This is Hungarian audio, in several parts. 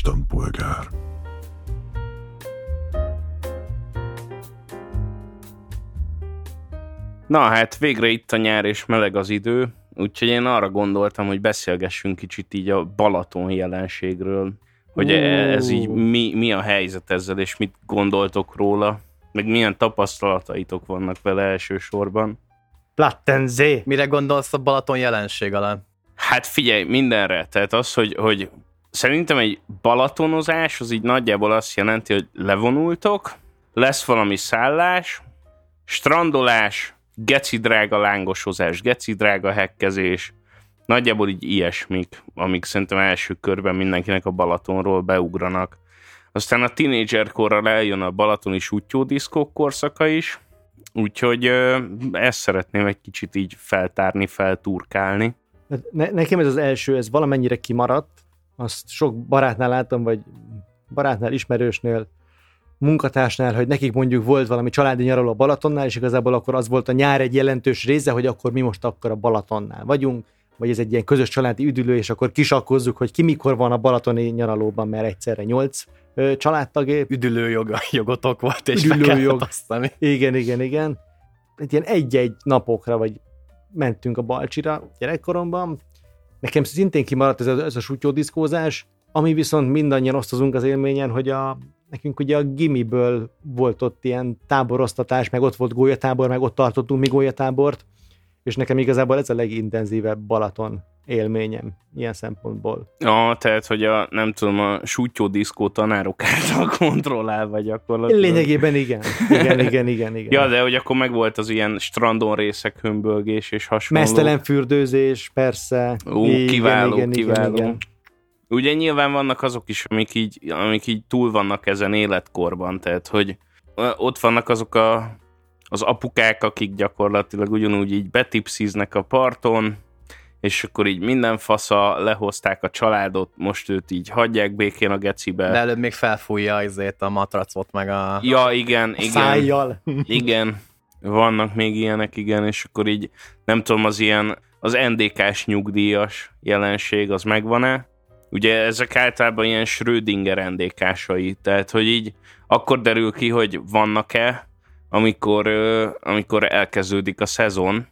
istenpolgár. Na hát végre itt a nyár és meleg az idő, úgyhogy én arra gondoltam, hogy beszélgessünk kicsit így a Balaton jelenségről, hogy uh. ez így mi, mi a helyzet ezzel, és mit gondoltok róla, meg milyen tapasztalataitok vannak vele elsősorban. Plattenzé! Mire gondolsz a Balaton jelenség alá? Hát figyelj, mindenre. Tehát az, hogy, hogy szerintem egy balatonozás, az így nagyjából azt jelenti, hogy levonultok, lesz valami szállás, strandolás, geci drága lángosozás, geci drága hekkezés, nagyjából így ilyesmik, amik szerintem első körben mindenkinek a Balatonról beugranak. Aztán a tínédzserkorral eljön a Balatoni sutyódiszkók korszaka is, úgyhogy ezt szeretném egy kicsit így feltárni, felturkálni. Ne, nekem ez az első, ez valamennyire kimaradt, azt sok barátnál láttam, vagy barátnál, ismerősnél, munkatársnál, hogy nekik mondjuk volt valami családi nyaraló a Balatonnál, és igazából akkor az volt a nyár egy jelentős része, hogy akkor mi most akkor a Balatonnál vagyunk, vagy ez egy ilyen közös családi üdülő, és akkor kisakkozzuk, hogy ki mikor van a balatoni nyaralóban, mert egyszerre nyolc családtagé. Üdülőjog, jogotok volt, és Üdülőjog. Igen, igen, igen. Egy ilyen egy-egy napokra, vagy mentünk a Balcsira gyerekkoromban. Nekem szintén kimaradt ez a, ez a sutyódiszkózás, ami viszont mindannyian osztozunk az élményen, hogy a, nekünk ugye a gimiből volt ott ilyen táborosztatás, meg ott volt gólyatábor, meg ott tartottunk mi gólyatábort, és nekem igazából ez a legintenzívebb Balaton élményem ilyen szempontból. Ja, tehát, hogy a, nem tudom, a sútyó diszkó tanárok által kontrollálva gyakorlatilag. Lényegében igen. Igen, igen, igen, igen. ja, de hogy akkor meg volt az ilyen strandon részek hömbölgés és hasonló. Mesztelen fürdőzés, persze. Ó, igen, kiváló, igen, kiváló. Igen, igen. Ugye nyilván vannak azok is, amik így, amik így túl vannak ezen életkorban, tehát hogy ott vannak azok a, az apukák, akik gyakorlatilag ugyanúgy így betipszíznek a parton, és akkor így minden fasza, lehozták a családot, most őt így hagyják békén a gecibe. De előbb még felfújja azért a matracot, meg a... Ja, igen, igen. Szájjal. Igen, vannak még ilyenek, igen, és akkor így nem tudom, az ilyen, az NDK-s nyugdíjas jelenség, az megvan-e? Ugye ezek általában ilyen Schrödinger NDK-sai, tehát hogy így akkor derül ki, hogy vannak-e, amikor, amikor elkezdődik a szezon,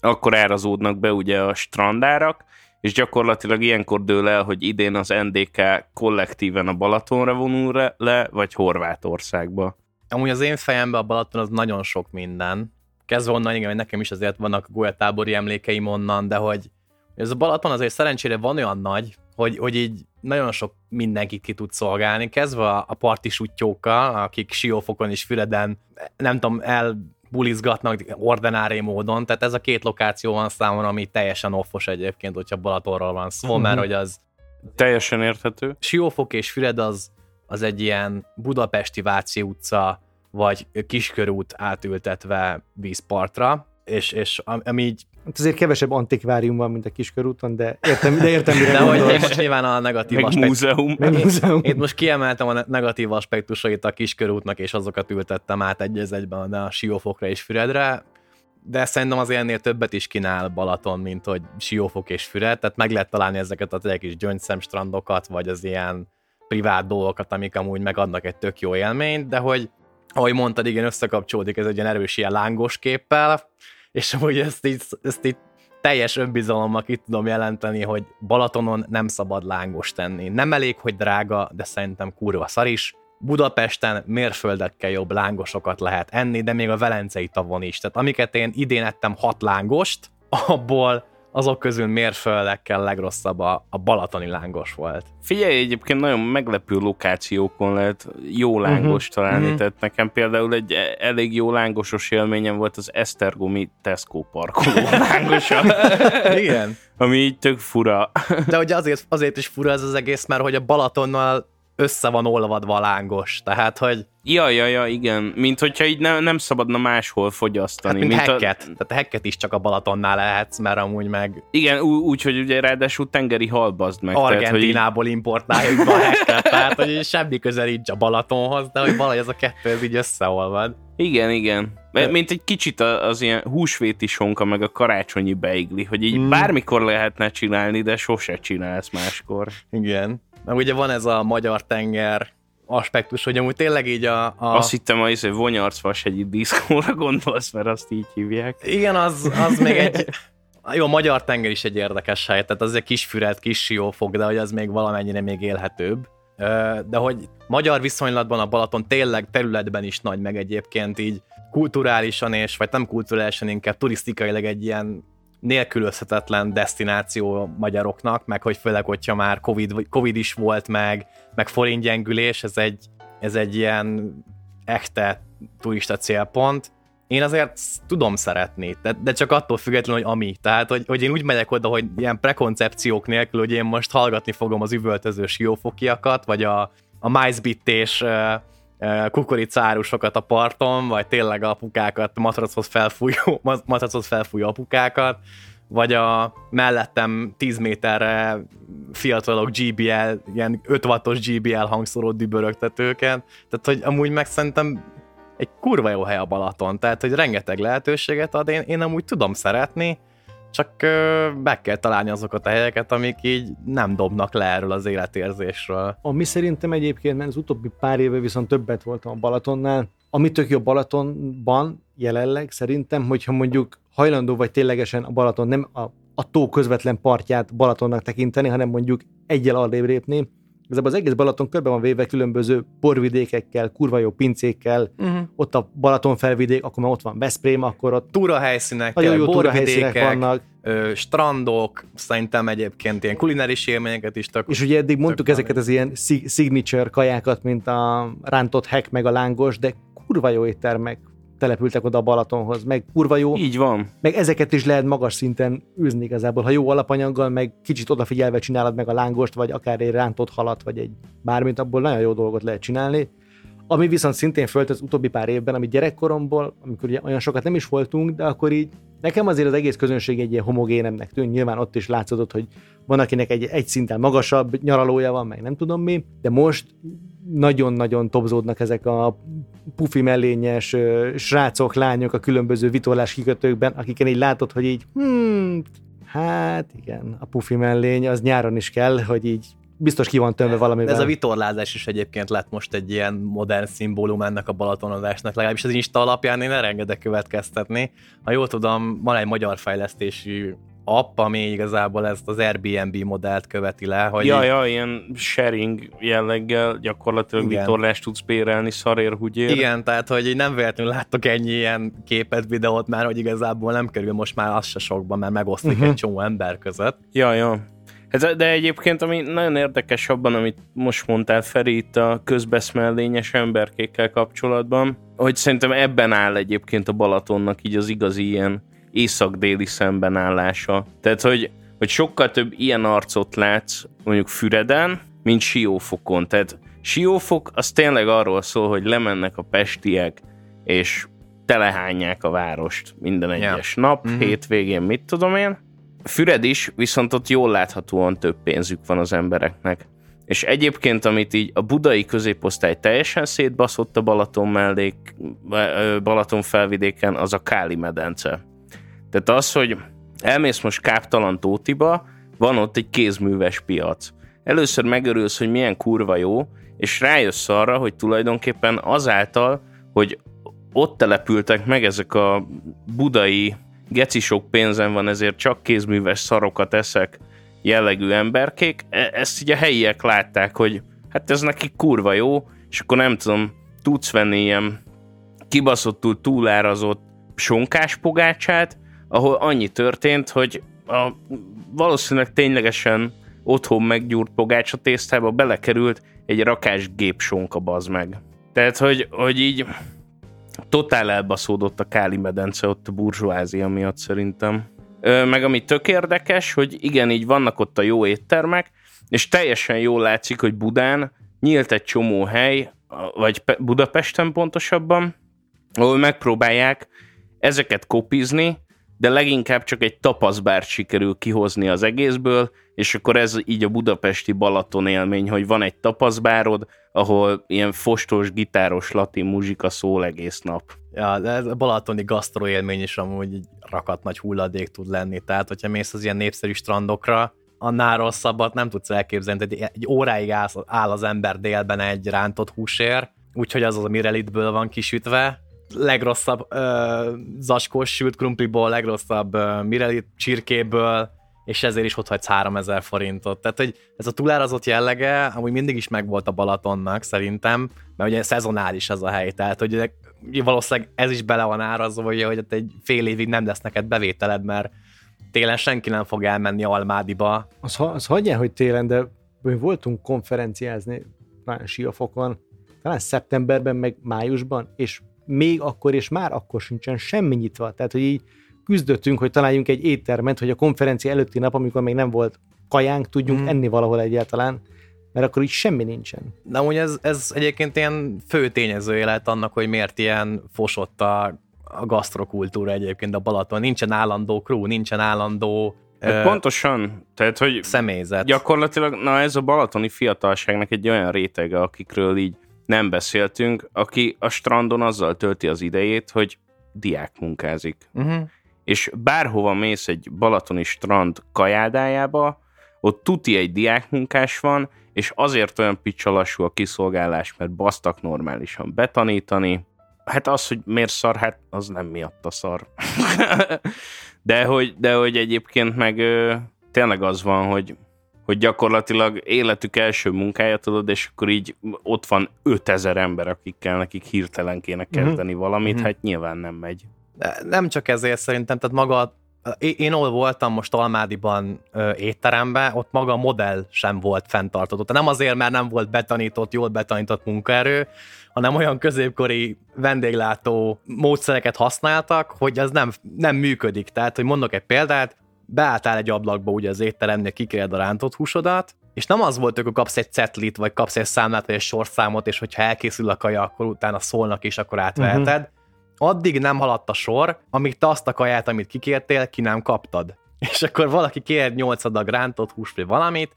akkor árazódnak be ugye a strandárak, és gyakorlatilag ilyenkor dől el, hogy idén az NDK kollektíven a Balatonra vonul le, vagy Horvátországba. Amúgy az én fejemben a Balaton az nagyon sok minden. Kezdve onnan, igen, hogy nekem is azért vannak golyatábori emlékeim onnan, de hogy ez a Balaton azért szerencsére van olyan nagy, hogy, hogy így nagyon sok mindenkit ki tud szolgálni, kezdve a, parti akik siófokon és Füreden, nem tudom, el bulizgatnak ordinári módon, tehát ez a két lokáció van számomra, ami teljesen offos egyébként, hogyha Balatonról van szó, mm-hmm. mert hogy az... Teljesen érthető. Siófok és Füred az, az egy ilyen budapesti Váci utca, vagy kiskörút átültetve vízpartra, és, és ami így Hát azért kevesebb antikvárium van, mint a Kiskörúton, de értem, de értem mire De hogy én most nyilván a negatív Meg aspekt... múzeum. Meg múzeum. Én most kiemeltem a negatív aspektusait a Kiskörútnak, és azokat ültettem át egy egyben a Siófokra és Füredre, de szerintem azért ennél többet is kínál Balaton, mint hogy Siófok és Füred, tehát meg lehet találni ezeket a kis gyöngyszemstrandokat, vagy az ilyen privát dolgokat, amik amúgy megadnak egy tök jó élményt, de hogy ahogy mondtad, igen, összekapcsolódik ez egy ilyen erős ilyen lángos képpel, és amúgy ezt így, ezt így teljes önbizalommal ki tudom jelenteni, hogy Balatonon nem szabad lángos tenni. Nem elég, hogy drága, de szerintem kurva szar is. Budapesten mérföldekkel jobb lángosokat lehet enni, de még a Velencei tavon is. Tehát amiket én idén ettem hat lángost, abból azok közül mérföldekkel legrosszabb a, a balatoni lángos volt. Figyelj, egyébként nagyon meglepő lokációkon lehet jó lángos uh-huh. találni, uh-huh. tehát nekem például egy elég jó lángosos élményem volt az Esztergomi Tesco parkoló lángosa. Igen. Ami így tök fura. De hogy azért, azért is fura ez az egész, mert hogy a Balatonnal össze van olvadva a lángos, tehát hogy... Ja, ja, ja, igen. Mint hogyha így ne, nem szabadna máshol fogyasztani. Hát, mint, mint hekket. A... Tehát hekket is csak a Balatonnál lehetsz, mert amúgy meg... Igen, úgy, hogy ugye ráadásul tengeri halbazd meg. Argentinából tehát, hogy... importáljuk a hekket, tehát hogy semmi közel így a Balatonhoz, de hogy valahogy ez a kettő ez így összeolvad. Igen, igen. Mint egy kicsit az ilyen húsvéti sonka, meg a karácsonyi beigli, hogy így mm. bármikor lehetne csinálni, de sose csinálsz máskor. Igen. Meg ugye van ez a magyar tenger aspektus, hogy amúgy tényleg így a... a... Azt hittem, hogy ez Vonyarc egy diszkóra gondolsz, mert azt így hívják. Igen, az, az még egy... Jó, a magyar tenger is egy érdekes hely, tehát az egy kis füred, kis siófok, de hogy az még valamennyire még élhetőbb. De hogy magyar viszonylatban a Balaton tényleg területben is nagy, meg egyébként így kulturálisan és, vagy nem kulturálisan, inkább turisztikailag egy ilyen nélkülözhetetlen destináció magyaroknak, meg hogy főleg, hogyha már COVID, COVID is volt meg, meg forintgyengülés, ez egy, ez egy ilyen echte turista célpont. Én azért tudom szeretni, de, de csak attól függetlenül, hogy ami. Tehát, hogy, hogy én úgy megyek oda, hogy ilyen prekoncepciók nélkül, hogy én most hallgatni fogom az üvöltözős jófokiakat, vagy a, a májzbittés kukoricárusokat a parton, vagy tényleg apukákat, matracot felfújó, matracot felfújó apukákat, vagy a mellettem 10 méterre fiatalok GBL, ilyen 5 wattos GBL hangszoró dübörögtetőket, tehát hogy amúgy meg szerintem egy kurva jó hely a Balaton, tehát hogy rengeteg lehetőséget ad, én, én amúgy tudom szeretni, csak be kell találni azokat a helyeket, amik így nem dobnak le erről az életérzésről. Ami szerintem egyébként, mert az utóbbi pár éve viszont többet voltam a Balatonnál, ami tök jó Balatonban jelenleg szerintem, hogyha mondjuk hajlandó vagy ténylegesen a Balaton nem a, a tó közvetlen partját Balatonnak tekinteni, hanem mondjuk egyel arrébb lépni, Igazából az egész Balaton körbe van véve különböző porvidékekkel, kurva jó pincékkel, uh-huh. ott a Balaton felvidék, akkor már ott van Veszprém, akkor ott túrahelyszínek, nagyon jó túrahelyszínek vannak. Ö, strandok, szerintem egyébként ilyen kulináris élményeket is tök. És ugye eddig mondtuk ezeket az ilyen signature kajákat, mint a rántott hek meg a lángos, de kurva jó éttermek, települtek oda a Balatonhoz, meg kurva jó. Így van. Meg ezeket is lehet magas szinten űzni igazából. Ha jó alapanyaggal, meg kicsit odafigyelve csinálod meg a lángost, vagy akár egy rántott halat, vagy egy bármit, abból nagyon jó dolgot lehet csinálni. Ami viszont szintén fölt az utóbbi pár évben, ami gyerekkoromból, amikor ugye olyan sokat nem is voltunk, de akkor így nekem azért az egész közönség egy ilyen homogénemnek tűnt. Nyilván ott is látszott, hogy van, akinek egy, egy szinten magasabb nyaralója van, meg nem tudom mi, de most nagyon-nagyon topzódnak ezek a pufi mellényes srácok, lányok a különböző vitorlás kikötőkben, akiken így látod, hogy így hmm, hát igen, a pufi mellény az nyáron is kell, hogy így biztos ki van tömve valamivel. Ez a vitorlázás is egyébként lett most egy ilyen modern szimbólum ennek a Balatonozásnak, legalábbis az Insta alapján én engedek következtetni. Ha jól tudom, van egy magyar fejlesztésű app, ami igazából ezt az Airbnb modellt követi le. Hogy ja, ja, ilyen sharing jelleggel gyakorlatilag Igen. vitorlást tudsz bérelni szarér húgyér. Igen, tehát hogy nem véletlenül láttok ennyi ilyen képet, videót már, hogy igazából nem kerül most már az se sokba, mert megosztik uh-huh. egy csomó ember között. Ja, ja. Ez, de egyébként, ami nagyon érdekes abban, amit most mondtál Feri itt a közbeszmellényes emberkékkel kapcsolatban, hogy szerintem ebben áll egyébként a Balatonnak így az igazi ilyen észak-déli szembenállása. Tehát, hogy, hogy sokkal több ilyen arcot látsz mondjuk Füreden, mint Siófokon. Tehát Siófok az tényleg arról szól, hogy lemennek a pestiek, és telehányják a várost minden egyes yeah. nap, mm-hmm. hétvégén, mit tudom én. Füred is, viszont ott jól láthatóan több pénzük van az embereknek. És egyébként, amit így a budai középosztály teljesen szétbaszott a Balaton mellék, Balaton felvidéken, az a Káli medence. Tehát az, hogy elmész most káptalan Tótiba, van ott egy kézműves piac. Először megörülsz, hogy milyen kurva jó, és rájössz arra, hogy tulajdonképpen azáltal, hogy ott települtek meg ezek a budai geci sok pénzem van, ezért csak kézműves szarokat eszek jellegű emberkék, e- ezt így a helyiek látták, hogy hát ez neki kurva jó, és akkor nem tudom, tudsz venni ilyen kibaszottul túlárazott sonkás pogácsát, ahol annyi történt, hogy a valószínűleg ténylegesen otthon meggyúrt pogácsa tésztába belekerült egy rakás gépsonka, bazd meg. Tehát, hogy, hogy így totál elbaszódott a Káli medence ott a burzsóázia miatt szerintem. Ö, meg ami tök érdekes, hogy igen, így vannak ott a jó éttermek, és teljesen jól látszik, hogy Budán nyílt egy csomó hely, vagy Budapesten pontosabban, ahol megpróbálják ezeket kopizni, de leginkább csak egy tapaszbárt sikerül kihozni az egészből, és akkor ez így a budapesti Balaton élmény, hogy van egy tapaszbárod, ahol ilyen fostos, gitáros latin muzsika szól egész nap. Ja, de ez a balatoni gasztro élmény is amúgy rakat nagy hulladék tud lenni, tehát hogyha mész az ilyen népszerű strandokra, annál rosszabbat nem tudsz elképzelni, tehát egy óráig áll, az ember délben egy rántott húsér, úgyhogy az az a mirelitből van kisütve, legrosszabb ö, zacskós sült krumpliból, legrosszabb ö, mirelit csirkéből, és ezért is ott hagysz 3000 forintot. Tehát, hogy ez a túlárazott jellege amúgy mindig is megvolt a Balatonnak szerintem, mert ugye szezonális ez a hely, tehát hogy valószínűleg ez is bele van árazva, hogy, hogy egy fél évig nem lesz neked bevételed, mert télen senki nem fog elmenni Almádiba. Az, az hagyjál, hogy télen, de mi voltunk konferenciázni talán Siafokon, talán szeptemberben, meg májusban, és még akkor és már akkor sincsen semmi nyitva. Tehát, hogy így küzdöttünk, hogy találjunk egy éttermet, hogy a konferencia előtti nap, amikor még nem volt kajánk, tudjunk mm. enni valahol egyáltalán, mert akkor így semmi nincsen. De amúgy ez, ez egyébként ilyen fő tényezője lehet annak, hogy miért ilyen fosott a, a gasztrokultúra egyébként a Balaton. Nincsen állandó crew, nincsen állandó Hát pontosan, tehát hogy személyzet. Gyakorlatilag, na ez a balatoni fiatalságnak egy olyan rétege, akikről így nem beszéltünk, aki a strandon azzal tölti az idejét, hogy diák munkázik. Uh-huh és bárhova mész egy balatoni strand kajádájába, ott tuti egy diákmunkás van, és azért olyan picsalassú a kiszolgálás, mert basztak normálisan betanítani. Hát az, hogy miért szar, hát az nem miatt a szar. de, hogy, de hogy egyébként meg tényleg az van, hogy, hogy gyakorlatilag életük első munkája tudod, és akkor így ott van 5000 ember, akikkel nekik hirtelen kéne mhm. kezdeni mm-hmm. valamit, mm-hmm. hát nyilván nem megy nem csak ezért szerintem, tehát maga én ahol voltam most Almádiban ö, étteremben, ott maga a modell sem volt fenntartott. Tehát nem azért, mert nem volt betanított, jól betanított munkaerő, hanem olyan középkori vendéglátó módszereket használtak, hogy ez nem, nem működik. Tehát, hogy mondok egy példát, beálltál egy ablakba ugye az étteremnél, kikéred a rántott húsodat, és nem az volt, hogy kapsz egy cetlit, vagy kapsz egy számlát, vagy egy sorszámot, és hogyha elkészül a kaja, akkor utána szólnak, és akkor átveheted, uh-huh addig nem haladt a sor, amíg te azt a kaját, amit kikértél, ki nem kaptad. És akkor valaki kér 8 adag rántott hús vagy valamit,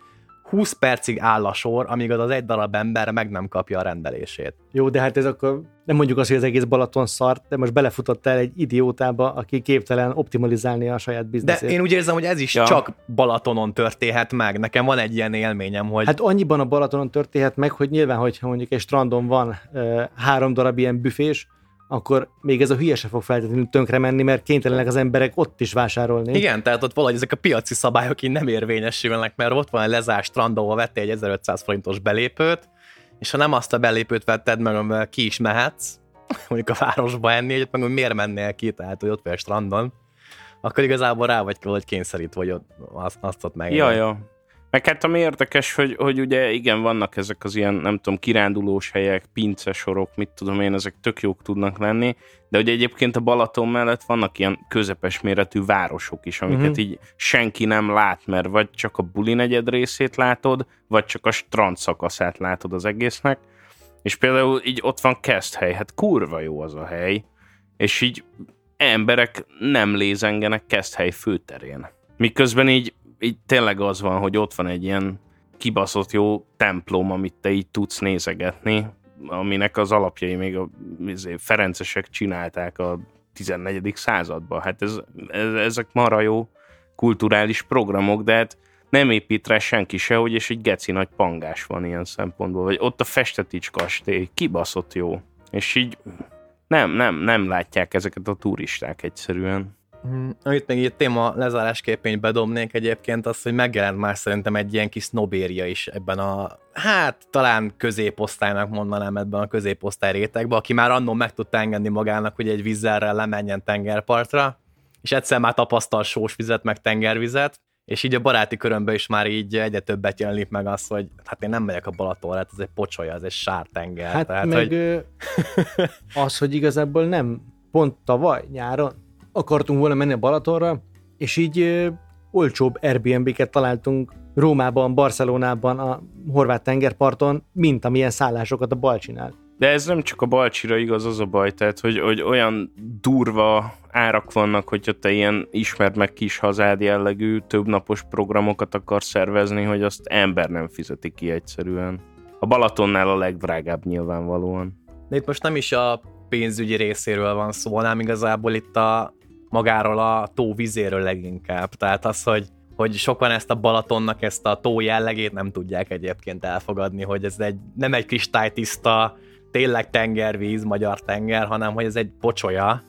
20 percig áll a sor, amíg az az egy darab ember meg nem kapja a rendelését. Jó, de hát ez akkor nem mondjuk azt, hogy az egész Balaton szart, de most belefutottál egy idiótába, aki képtelen optimalizálni a saját bizniszét. De én úgy érzem, hogy ez is ja. csak Balatonon történhet meg. Nekem van egy ilyen élményem, hogy... Hát annyiban a Balatonon történhet meg, hogy nyilván, hogyha mondjuk egy strandon van e, három darab ilyen büfés, akkor még ez a hülye se fog feltétlenül tönkre menni, mert kénytelenek az emberek ott is vásárolni. Igen, tehát ott valahogy ezek a piaci szabályok így nem érvényesülnek, mert ott van egy lezárt strand, ahol vettél egy 1500 forintos belépőt, és ha nem azt a belépőt vetted meg, amivel ki is mehetsz, mondjuk a városba enni, hogy meg hogy miért mennél ki, tehát hogy ott vagy a strandon, akkor igazából rá vagy, hogy kényszerít, vagy ott azt, azt ott meg. Ja, ja. Meg hát ami érdekes, hogy, hogy ugye igen, vannak ezek az ilyen, nem tudom, kirándulós helyek, pincesorok, mit tudom én, ezek tök jók tudnak lenni, de ugye egyébként a Balaton mellett vannak ilyen közepes méretű városok is, amiket uh-huh. így senki nem lát, mert vagy csak a buli negyed részét látod, vagy csak a strand szakaszát látod az egésznek, és például így ott van Keszthely, hát kurva jó az a hely, és így emberek nem lézengenek Keszthely főterén. Miközben így így tényleg az van, hogy ott van egy ilyen kibaszott jó templom, amit te így tudsz nézegetni, aminek az alapjai még a izé, Ferencesek csinálták a 14. században. Hát ez, ez, ezek mara jó kulturális programok, de hát nem épít rá senki sehogy, és egy geci nagy pangás van ilyen szempontból. Vagy ott a Festetics kastély, kibaszott jó. És így nem, nem, nem látják ezeket a turisták egyszerűen. Mm, amit még itt téma lezárásképpen bedobnék egyébként az, hogy megjelent már szerintem egy ilyen kis snobéria is ebben a, hát talán középosztálynak mondanám ebben a középosztály rétegben, aki már annól meg tudta engedni magának, hogy egy vízzelrel lemenjen tengerpartra, és egyszer már tapasztal sós vizet, meg tengervizet, és így a baráti körömben is már így egyre többet jelenik meg az, hogy hát én nem megyek a Balatonra, hát ez egy pocsolya, ez egy sártenger. Hát Tehát, meg hogy... az, hogy igazából nem pont tavaly nyáron akartunk volna menni a Balatonra, és így olcsóbb Airbnb-ket találtunk Rómában, Barcelonában, a horvát tengerparton, mint amilyen szállásokat a Balcsinál. De ez nem csak a Balcsira igaz, az a baj, tehát hogy, hogy olyan durva árak vannak, hogyha te ilyen ismert meg kis hazád jellegű többnapos programokat akar szervezni, hogy azt ember nem fizeti ki egyszerűen. A Balatonnál a legdrágább nyilvánvalóan. De itt most nem is a pénzügyi részéről van szó, hanem igazából itt a magáról a tó vizéről leginkább. Tehát az, hogy, hogy sokan ezt a Balatonnak, ezt a tó jellegét nem tudják egyébként elfogadni, hogy ez egy, nem egy kristálytiszta, tényleg tengervíz, magyar tenger, hanem hogy ez egy pocsolya,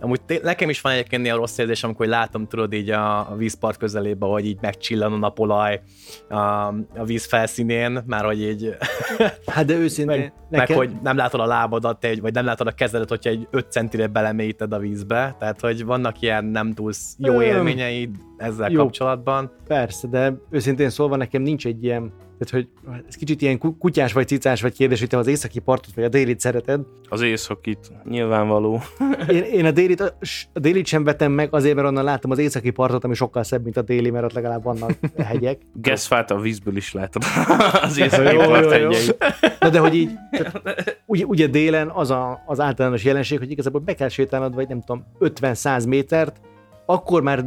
Amúgy té- nekem is van egyébként néha rossz érzés, amikor látom, tudod így a, a vízpart közelébe, hogy így megcsillan a napolaj a, a víz felszínén, már hogy így... Hát de őszintén... meg, meg, hogy nem látod a lábadat, egy, vagy nem látod a kezedet, hogyha egy 5 centire belemélyíted a vízbe, tehát hogy vannak ilyen nem túl jó élményeid ezzel jó. kapcsolatban. Persze, de őszintén szólva nekem nincs egy ilyen tehát, hogy ez kicsit ilyen kutyás vagy cicás vagy kérdés, hogy te az északi partot vagy a délit szereted. Az északit, nyilvánvaló. én, én a, délit, a délit sem vetem meg, azért, mert onnan látom az északi partot, ami sokkal szebb, mint a déli, mert ott legalább vannak hegyek. Geszfát a vízből is látod az északi jó, part jó, jó. Na de hogy így, tehát, ugye, ugye délen az a, az általános jelenség, hogy igazából be kell sétálnod, vagy nem tudom, 50-100 métert, akkor már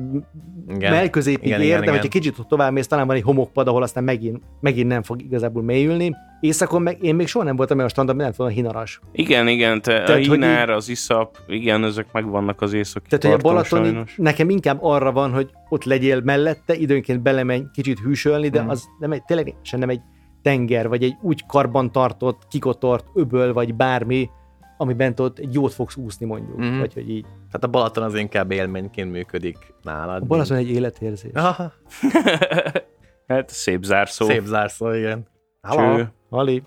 igen. melközépig igen, ér, igen, de hogyha kicsit tovább mész, talán van egy homokpad, ahol aztán megint, megint nem fog igazából mélyülni. Északon meg én még soha nem voltam olyan standard, nem tudom, a hinaras. Igen, igen, te Tehát, a hinár, az iszap, igen, ezek megvannak az északi Tehát, parton, hogy a Balaton sajnos. nekem inkább arra van, hogy ott legyél mellette, időnként belemenj kicsit hűsölni, de hmm. az nem egy, tényleg sem nem egy tenger, vagy egy úgy karban tartott, kikotort öböl, vagy bármi, amiben ott egy jót fogsz úszni mondjuk, mm-hmm. vagy hogy így. Hát a Balaton az inkább élményként működik nálad. A Balaton mint... egy életérzés. hát szép zárszó. Szép zárszó, igen. Cső. Ali.